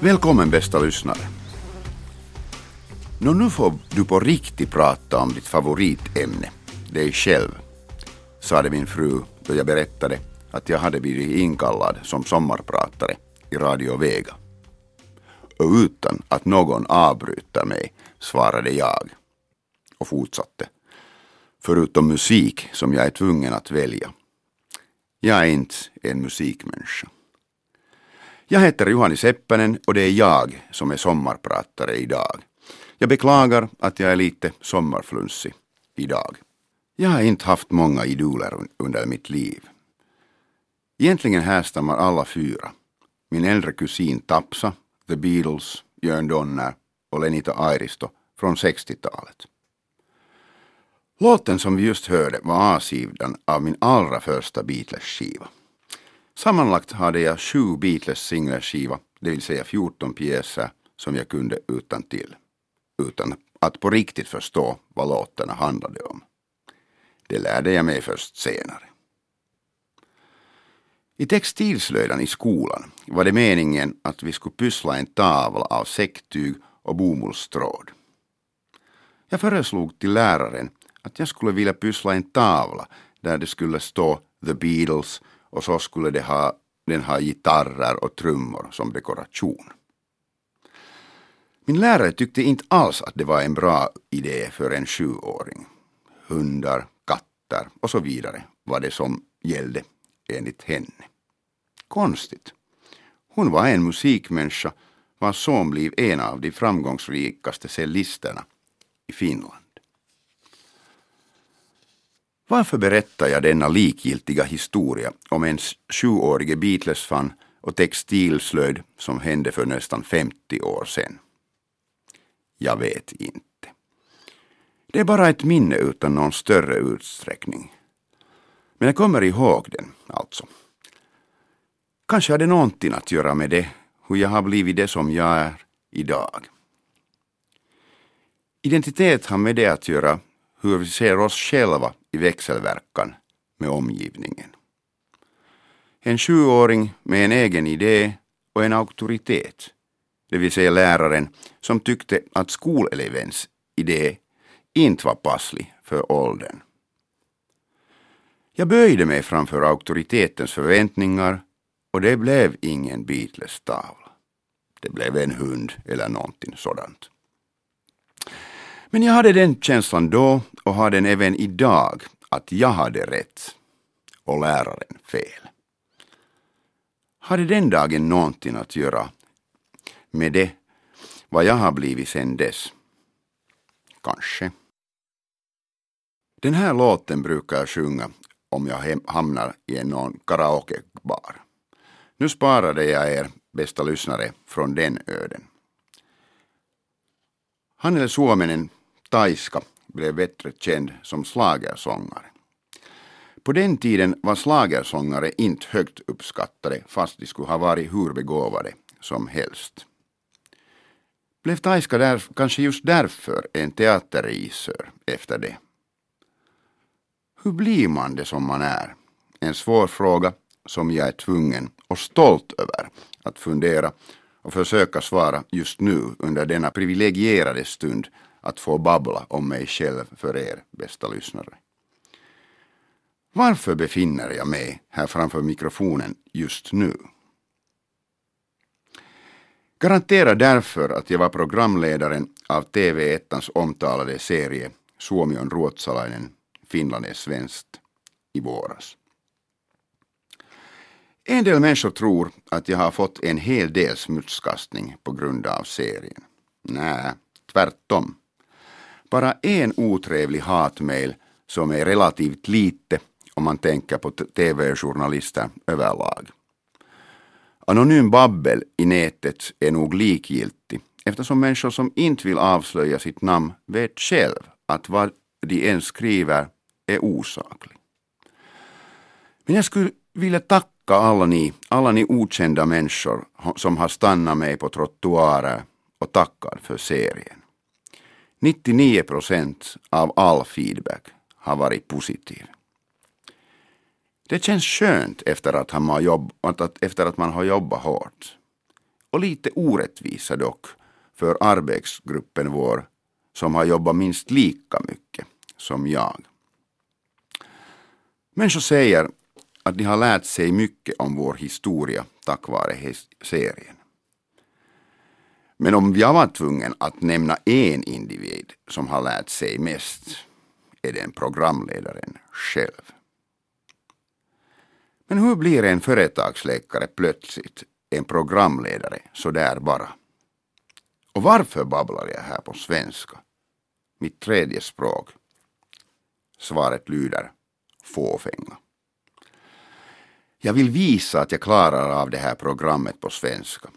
Välkommen bästa lyssnare. Nå, nu får du på riktigt prata om ditt favoritämne, dig själv, sade min fru då jag berättade att jag hade blivit inkallad som sommarpratare i Radio Vega. Och utan att någon avbryter mig svarade jag och fortsatte. Förutom musik som jag är tvungen att välja. Jag är inte en musikmänniska. Jag heter Juhani Seppänen och det är jag som är sommarpratare idag. Jag beklagar att jag är lite sommarflunsig idag. Jag har inte haft många idoler under mitt liv. Egentligen härstammar alla fyra. Min äldre kusin Tapsa, The Beatles, Jörn Donner och Lenita Airisto från 60-talet. Låten som vi just hörde var A-sidan av min allra första Beatles-skiva. Sammanlagt hade jag sju Beatles singelskiva, det vill säga 14 pjäser som jag kunde utan till, utan att på riktigt förstå vad låtarna handlade om. Det lärde jag mig först senare. I textilslöjdan i skolan var det meningen att vi skulle pyssla en tavla av säcktyg och bomullstråd. Jag föreslog till läraren att jag skulle vilja pyssla en tavla där det skulle stå The Beatles och så skulle det ha, den ha gitarrer och trummor som dekoration. Min lärare tyckte inte alls att det var en bra idé för en sjuåring. Hundar, katter och så vidare var det som gällde enligt henne. Konstigt. Hon var en musikmänniska vars son blev en av de framgångsrikaste cellisterna i Finland. Varför berättar jag denna likgiltiga historia om en sjuårige Beatles-fan och textilslöjd som hände för nästan 50 år sedan? Jag vet inte. Det är bara ett minne utan någon större utsträckning. Men jag kommer ihåg den, alltså. Kanske har det någonting att göra med det, hur jag har blivit det som jag är idag. Identitet har med det att göra hur vi ser oss själva i växelverkan med omgivningen. En sjuåring med en egen idé och en auktoritet, det vill säga läraren som tyckte att skolelevens idé inte var passlig för åldern. Jag böjde mig framför auktoritetens förväntningar och det blev ingen Beatles-tavla. Det blev en hund eller någonting sådant. Men jag hade den känslan då och har den även idag att jag hade rätt och läraren fel. Hade den dagen någonting att göra med det vad jag har blivit sedan dess? Kanske. Den här låten brukar jag sjunga om jag hamnar i någon karaokebar. Nu sparade jag er, bästa lyssnare, från den öden. Han eller suomenen Taiska blev bättre känd som slagersångare. På den tiden var slagersångare inte högt uppskattade fast de skulle ha varit hur begåvade som helst. Blev Taiska där, kanske just därför en teaterregissör efter det? Hur blir man det som man är? En svår fråga som jag är tvungen och stolt över att fundera och försöka svara just nu under denna privilegierade stund att få babbla om mig själv för er, bästa lyssnare. Varför befinner jag mig här framför mikrofonen just nu? Garantera därför att jag var programledaren av TV1ans omtalade serie Suomi on ruotsalainen, Finland är svenskt i våras. En del människor tror att jag har fått en hel del smutskastning på grund av serien. Nej, tvärtom. Bara en otrevlig hatmail som är relativt lite om man tänker på tv-journalister överlag. Anonym babbel i nätet är nog likgiltig eftersom människor som inte vill avslöja sitt namn vet själv att vad de än skriver är osaklig. Men jag skulle vilja tacka alla ni, alla ni okända människor som har stannat mig på trottoarer och tackat för serien. 99 procent av all feedback har varit positiv. Det känns skönt efter att, man har jobb, efter att man har jobbat hårt. Och lite orättvisa dock för arbetsgruppen vår som har jobbat minst lika mycket som jag. Människor säger att de har lärt sig mycket om vår historia tack vare serien. Men om jag var tvungen att nämna en individ som har lärt sig mest är den programledaren själv. Men hur blir en företagsläkare plötsligt en programledare så där bara? Och varför babblar jag här på svenska? Mitt tredje språk. Svaret lyder fåfänga. Jag vill visa att jag klarar av det här programmet på svenska.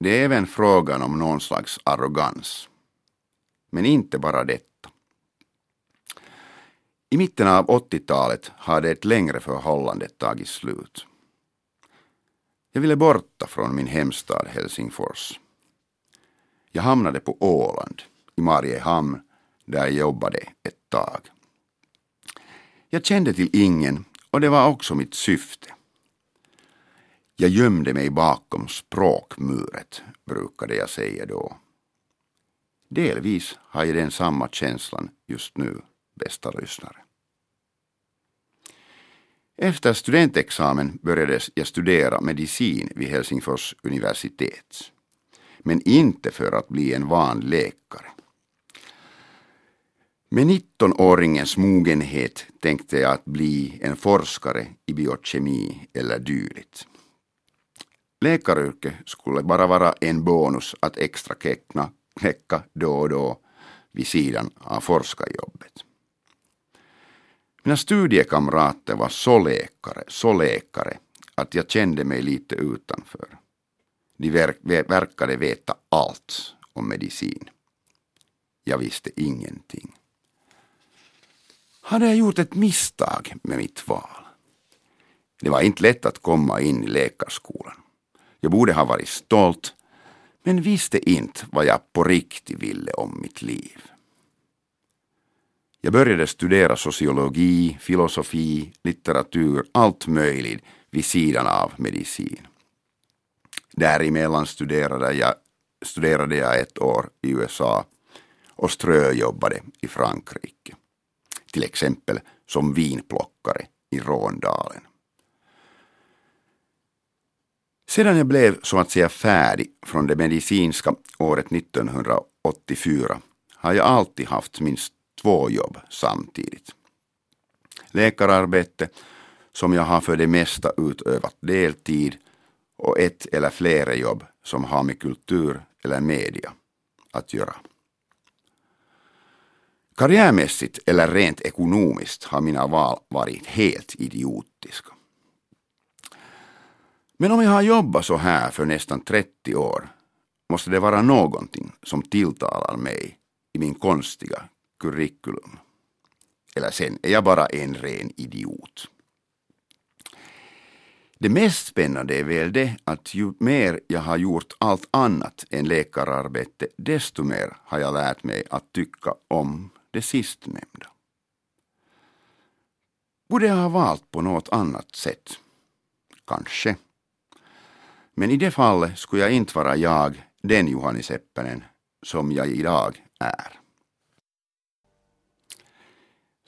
Det är även frågan om någon slags arrogans. Men inte bara detta. I mitten av 80-talet hade ett längre förhållande tagit slut. Jag ville borta från min hemstad Helsingfors. Jag hamnade på Åland, i Mariehamn, där jag jobbade ett tag. Jag kände till ingen och det var också mitt syfte. Jag gömde mig bakom språkmuret, brukade jag säga då. Delvis har jag den samma känslan just nu, bästa lyssnare. Efter studentexamen började jag studera medicin vid Helsingfors universitet. Men inte för att bli en van läkare. Med 19-åringens mogenhet tänkte jag att bli en forskare i biokemi eller dylikt. Läkaryrket skulle bara vara en bonus att extra knäcka, knäcka då och då vid sidan av forskarjobbet. Mina studiekamrater var så läkare, så läkare att jag kände mig lite utanför. De verkade veta allt om medicin. Jag visste ingenting. Hade jag gjort ett misstag med mitt val? Det var inte lätt att komma in i läkarskolan. Jag borde ha varit stolt, men visste inte vad jag på riktigt ville om mitt liv. Jag började studera sociologi, filosofi, litteratur, allt möjligt vid sidan av medicin. Däremellan studerade jag, studerade jag ett år i USA och ströjobbade i Frankrike. Till exempel som vinplockare i Råndalen. Sedan jag blev så att säga färdig från det medicinska året 1984 har jag alltid haft minst två jobb samtidigt. Läkararbete som jag har för det mesta utövat deltid och ett eller flera jobb som har med kultur eller media att göra. Karriärmässigt eller rent ekonomiskt har mina val varit helt idiotiska. Men om jag har jobbat så här för nästan 30 år måste det vara någonting som tilltalar mig i min konstiga curriculum. Eller sen är jag bara en ren idiot. Det mest spännande är väl det att ju mer jag har gjort allt annat än läkararbete, desto mer har jag lärt mig att tycka om det sistnämnda. Borde jag ha valt på något annat sätt? Kanske. Men i det fallet skulle jag inte vara jag, den Johannes Seppänen, som jag idag är.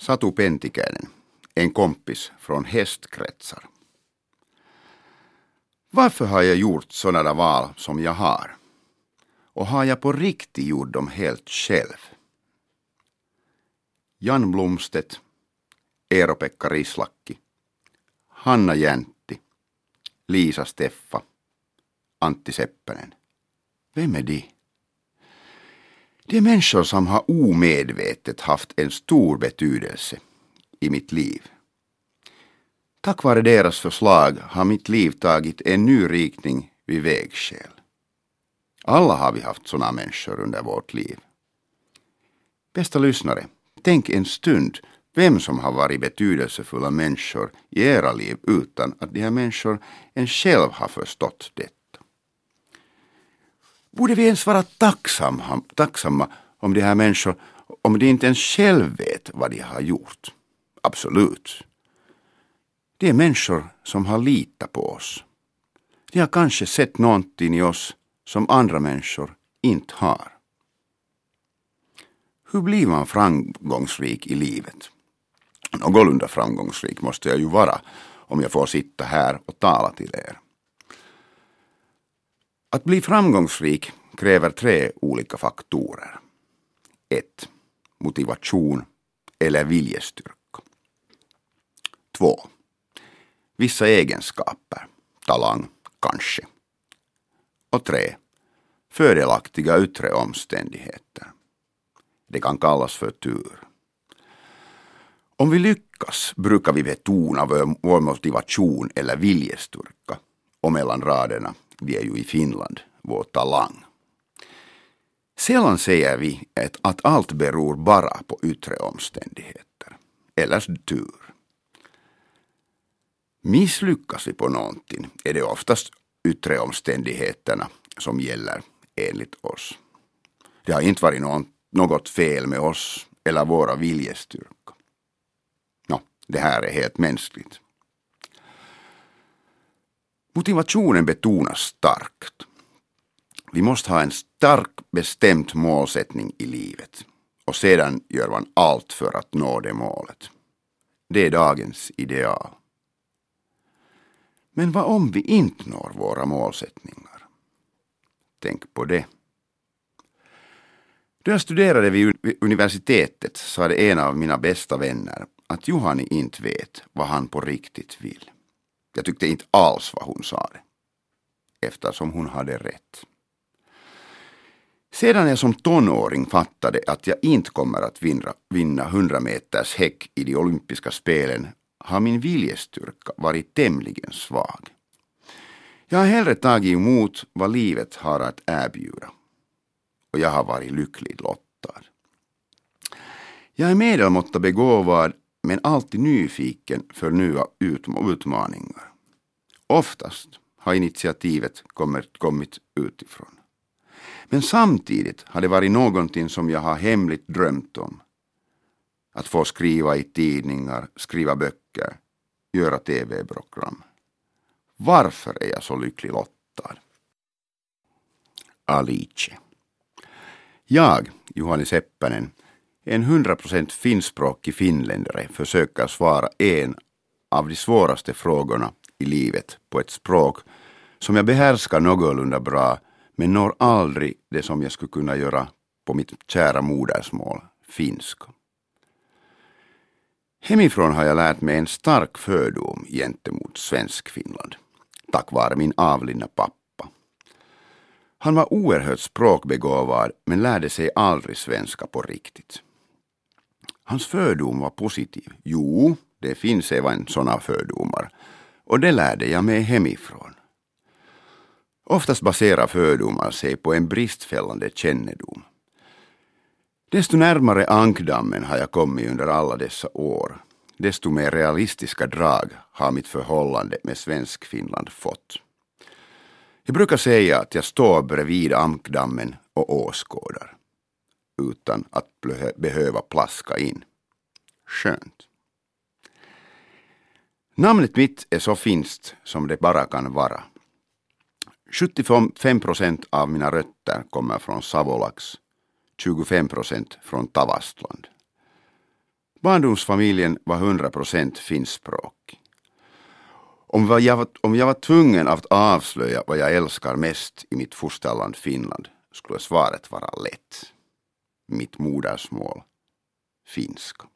Satu Pentikäinen, en kompis från hästkretsar. Varför har jag gjort sådana val som jag har? Och har jag på riktigt gjort dem helt själv? Jan Blomstedt, Eero-Pekka Rislakki, Hanna Jäntti, Liisa Steffa, Antti Seppänen. Vem är de? Det är människor som har omedvetet haft en stor betydelse i mitt liv. Tack vare deras förslag har mitt liv tagit en ny riktning vid vägskäl. Alla har vi haft sådana människor under vårt liv. Bästa lyssnare, tänk en stund vem som har varit betydelsefulla människor i era liv utan att de här människor en själv har förstått detta. Borde vi ens vara tacksamma, tacksamma om de här människor, om de inte ens själv vet vad de har gjort? Absolut. Det är människor som har litat på oss. De har kanske sett någonting i oss som andra människor inte har. Hur blir man framgångsrik i livet? Någorlunda framgångsrik måste jag ju vara om jag får sitta här och tala till er. Att bli framgångsrik kräver tre olika faktorer. 1. Motivation eller viljestyrka. 2. Vissa egenskaper, talang kanske. Och 3. Fördelaktiga yttre omständigheter. Det kan kallas för tur. Om vi lyckas brukar vi betona vår motivation eller viljestyrka och mellan raderna, vi är ju i Finland, vår talang. Sällan säger vi att allt beror bara på yttre omständigheter eller tur. Misslyckas vi på någonting är det oftast yttre omständigheterna som gäller enligt oss. Det har inte varit någonting något fel med oss eller våra viljestyrka. Nå, det här är helt mänskligt. Motivationen betonas starkt. Vi måste ha en stark bestämd målsättning i livet och sedan gör man allt för att nå det målet. Det är dagens ideal. Men vad om vi inte når våra målsättningar? Tänk på det. Då jag studerade vid universitetet sa det en av mina bästa vänner att Juhani inte vet vad han på riktigt vill. Jag tyckte inte alls vad hon sa det. Eftersom hon hade rätt. Sedan jag som tonåring fattade att jag inte kommer att vinna, vinna 100 meters häck i de olympiska spelen har min viljestyrka varit tämligen svag. Jag har hellre tagit emot vad livet har att erbjuda. Och jag har varit lyckligt lottad. Jag är medelmåtta begåvad men alltid nyfiken för nya utmaningar. Oftast har initiativet kommit, kommit utifrån. Men samtidigt har det varit någonting som jag har hemligt drömt om. Att få skriva i tidningar, skriva böcker, göra tv-program. Varför är jag så lycklig lottad? Alice. Jag, Juhani Seppänen, en 100% finskspråkig finländare försöker svara en av de svåraste frågorna i livet på ett språk som jag behärskar någorlunda bra men når aldrig det som jag skulle kunna göra på mitt kära modersmål, finska. Hemifrån har jag lärt mig en stark fördom gentemot svensk Finland, tack vare min avlidna pappa. Han var oerhört språkbegåvad men lärde sig aldrig svenska på riktigt. Hans fördom var positiv. Jo, det finns även sådana fördomar. Och det lärde jag mig hemifrån. Oftast baserar fördomar sig på en bristfällande kännedom. Desto närmare ankdammen har jag kommit under alla dessa år, desto mer realistiska drag har mitt förhållande med Svensk-Finland fått. Jag brukar säga att jag står bredvid ankdammen och åskådar, utan att behöva plaska in. Skönt. Namnet mitt är så finskt som det bara kan vara. 75 procent av mina rötter kommer från Savolax, 25 procent från Tavastland. Barndomsfamiljen var 100 procent finskspråkig. Om jag, var, om jag var tvungen att avslöja vad jag älskar mest i mitt fosterland Finland skulle svaret vara lätt. Mitt modersmål, finska.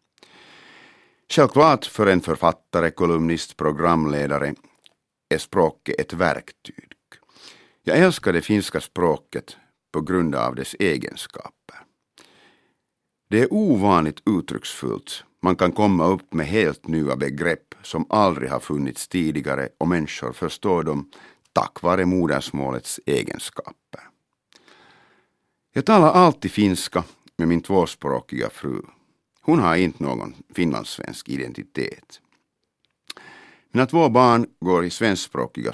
Självklart för en författare, kolumnist, programledare är språket ett verktyg. Jag älskar det finska språket på grund av dess egenskaper. Det är ovanligt uttrycksfullt. Man kan komma upp med helt nya begrepp som aldrig har funnits tidigare och människor förstår dem tack vare modersmålets egenskaper. Jag talar alltid finska med min tvåspråkiga fru. Hon har inte någon finlandssvensk identitet. Mina två barn går i svenskspråkiga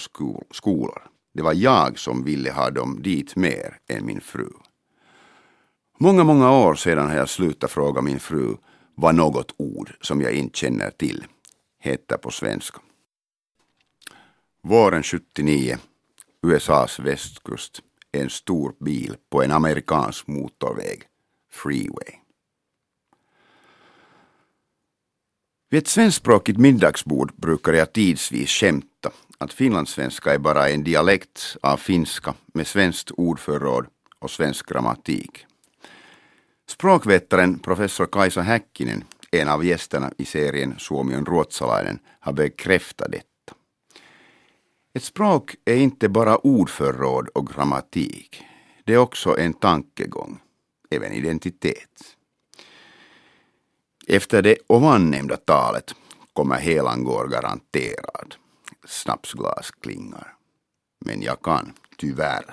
skolor. Det var jag som ville ha dem dit mer än min fru. Många, många år sedan har jag slutat fråga min fru vad något ord som jag inte känner till heter på svenska. Våren 79, USAs västkust, en stor bil på en amerikansk motorväg, freeway. Vid ett svenskspråkigt middagsbord brukar jag tidsvis skämta att finlandssvenska är bara en dialekt av finska med svenskt ordförråd och svensk grammatik. Språkvetaren professor Kaisa Häkkinen, en av gästerna i serien Suomi on ruotsalainen, har bekräftat detta. Ett språk är inte bara ordförråd och grammatik. Det är också en tankegång, även identitet. Efter det ovannämnda talet kommer Helangård garanterad. Snapsglas klingar. Men jag kan, tyvärr,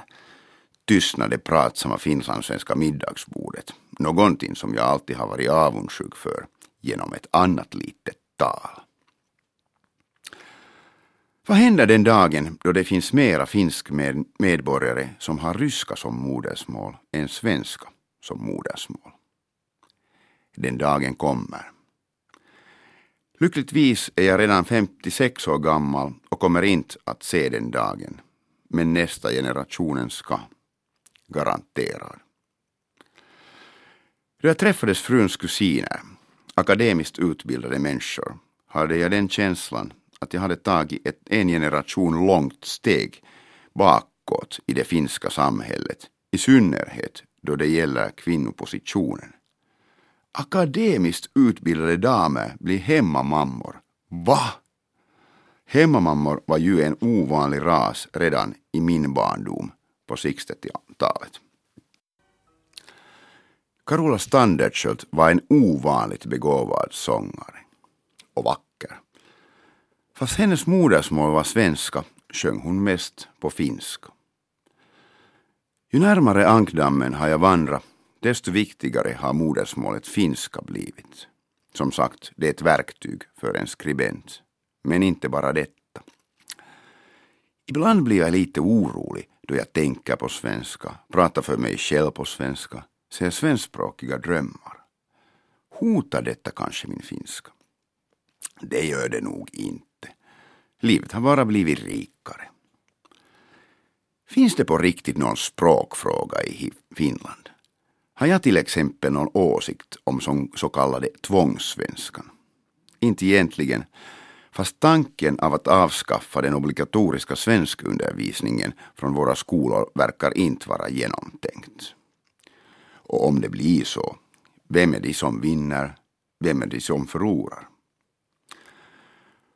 tystna det pratsamma finlandssvenska middagsbordet. Någonting som jag alltid har varit avundsjuk för genom ett annat litet tal. Vad händer den dagen då det finns mera finsk med medborgare som har ryska som modersmål än svenska som modersmål? Den dagen kommer. Lyckligtvis är jag redan 56 år gammal och kommer inte att se den dagen. Men nästa generationen ska. Garanterad. Då jag träffades fruns kusiner, akademiskt utbildade människor, hade jag den känslan att jag hade tagit ett en generation långt steg bakåt i det finska samhället, i synnerhet då det gäller kvinnopositionen. Akademiskt utbildade damer blir hemmamammor. Va? Hemmamammor var ju en ovanlig ras redan i min barndom på 60-talet. Carola Standertsköld var en ovanligt begåvad sångare och vacker. Fast hennes modersmål var svenska sjöng hon mest på finska. Ju närmare ankdammen har jag vandrat desto viktigare har modersmålet finska blivit. Som sagt, det är ett verktyg för en skribent. Men inte bara detta. Ibland blir jag lite orolig då jag tänker på svenska, pratar för mig själv på svenska, ser svenskspråkiga drömmar. Hotar detta kanske min finska? Det gör det nog inte. Livet har bara blivit rikare. Finns det på riktigt någon språkfråga i Finland? Har jag till exempel någon åsikt om som så kallade tvångssvenskan? Inte egentligen, fast tanken av att avskaffa den obligatoriska svenskundervisningen från våra skolor verkar inte vara genomtänkt. Och om det blir så, vem är det som vinner, vem är det som förlorar?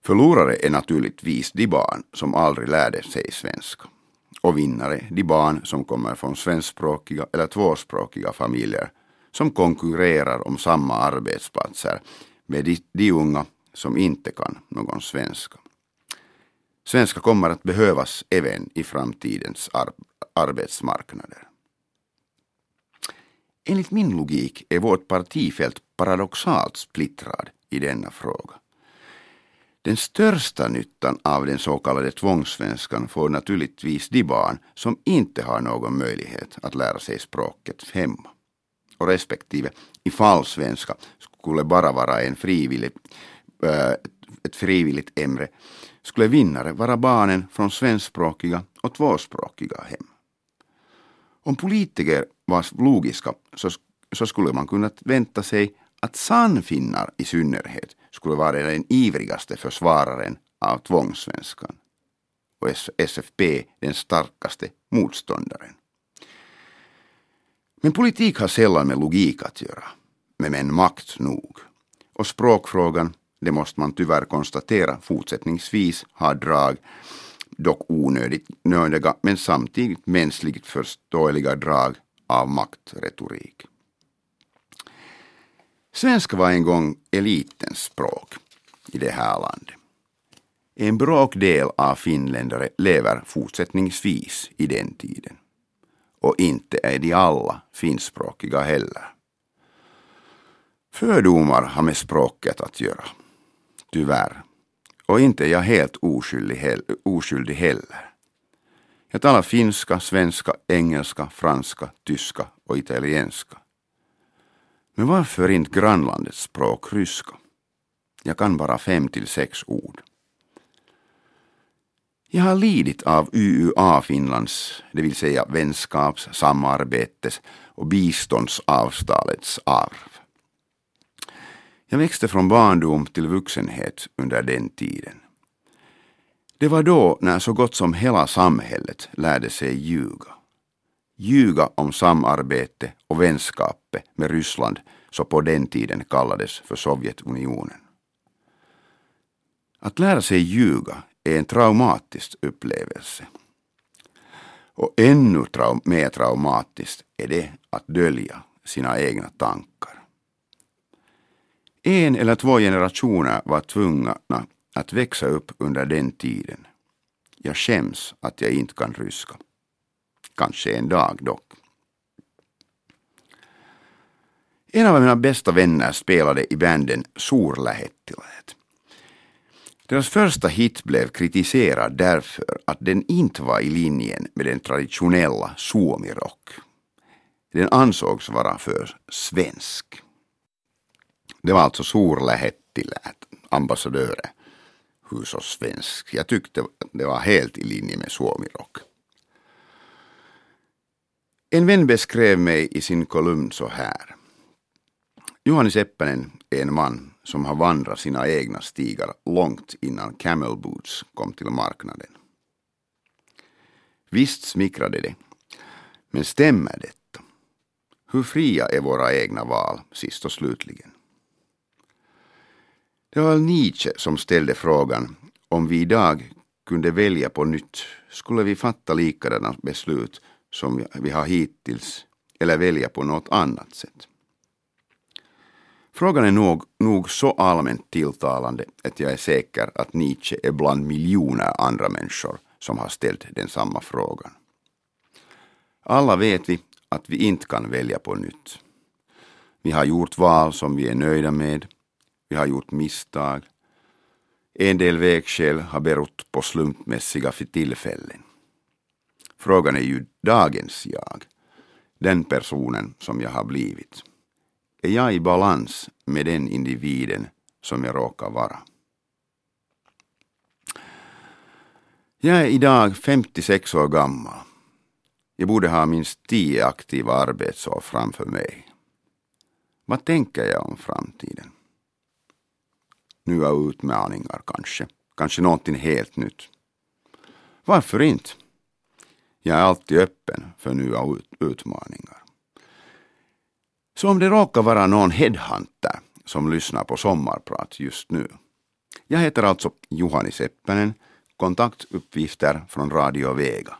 Förlorare är naturligtvis de barn som aldrig lärde sig svenska och vinnare de barn som kommer från svenskspråkiga eller tvåspråkiga familjer som konkurrerar om samma arbetsplatser med de, de unga som inte kan någon svenska. Svenska kommer att behövas även i framtidens ar arbetsmarknader. Enligt min logik är vårt partifält paradoxalt splittrad i denna fråga. Den största nyttan av den så kallade tvångssvenskan får naturligtvis de barn som inte har någon möjlighet att lära sig språket hemma. Och respektive ifall svenska skulle bara vara en frivillig, äh, ett frivilligt ämne skulle vinnare vara barnen från svenskspråkiga och tvåspråkiga hem. Om politiker var logiska så, så skulle man kunna vänta sig att sannfinnar i synnerhet skulle vara den ivrigaste försvararen av tvångssvenskan och SFP den starkaste motståndaren. Men politik har sällan med logik att göra, men med makt nog. Och språkfrågan, det måste man tyvärr konstatera fortsättningsvis, har drag, dock onödigt nödiga men samtidigt mänskligt förståeliga drag av maktretorik. Svenska var en gång elitens språk i det här landet. En bråkdel av finländare lever fortsättningsvis i den tiden. Och inte är de alla finskspråkiga heller. Fördomar har med språket att göra. Tyvärr. Och inte är jag helt oskyldig, oskyldig heller. Jag talar finska, svenska, engelska, franska, tyska och italienska. Men varför inte grannlandets språk ryska? Jag kan bara fem till sex ord. Jag har lidit av UUA-Finlands, det vill säga vänskaps-, samarbetes och biståndsavstalets arv. Jag växte från barndom till vuxenhet under den tiden. Det var då när så gott som hela samhället lärde sig ljuga. Ljuga om samarbete och vänskapet med Ryssland som på den tiden kallades för Sovjetunionen. Att lära sig ljuga är en traumatisk upplevelse. Och ännu trau mer traumatiskt är det att dölja sina egna tankar. En eller två generationer var tvungna att växa upp under den tiden. Jag skäms att jag inte kan ryska. Kanske en dag dock. En av mina bästa vänner spelade i banden Suurlähettiläet. Deras första hit blev kritiserad därför att den inte var i linjen med den traditionella suomirock. Den ansågs vara för svensk. Det var alltså Suurlähettiläät, ambassadörer, hushållssvensk. Jag tyckte det var helt i linje med suomirock. En vän beskrev mig i sin kolumn så här. Johannes Seppänen är en man som har vandrat sina egna stigar långt innan camel boots kom till marknaden. Visst smickrade det, men stämmer detta? Hur fria är våra egna val sist och slutligen? Det var Nietzsche som ställde frågan om vi idag kunde välja på nytt, skulle vi fatta likadana beslut som vi har hittills eller välja på något annat sätt? Frågan är nog, nog så allmänt tilltalande att jag är säker att Nietzsche är bland miljoner andra människor som har ställt den samma frågan. Alla vet vi att vi inte kan välja på nytt. Vi har gjort val som vi är nöjda med. Vi har gjort misstag. En del vägskäl har berott på slumpmässiga tillfällen. Frågan är ju dagens jag, den personen som jag har blivit. Är jag i balans med den individen som jag råkar vara? Jag är idag 56 år gammal. Jag borde ha minst 10 aktiva arbetsår framför mig. Vad tänker jag om framtiden? Nya utmaningar kanske. Kanske någonting helt nytt. Varför inte? Jag är alltid öppen för nya utmaningar. Så om det råkar vara någon headhunter som lyssnar på sommarprat just nu. Jag heter alltså Juhani Seppänen, kontaktuppgifter från Radio Vega.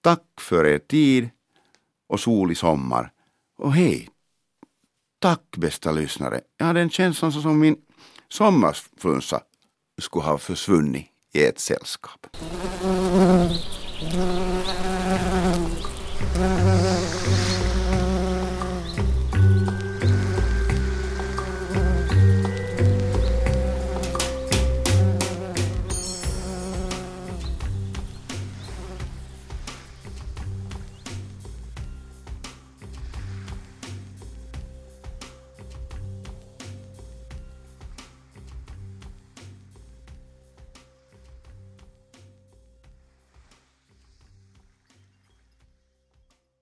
Tack för er tid och solig sommar. Och hej, tack bästa lyssnare. Jag hade en känsla som min sommarflunsa skulle ha försvunnit i ett sällskap.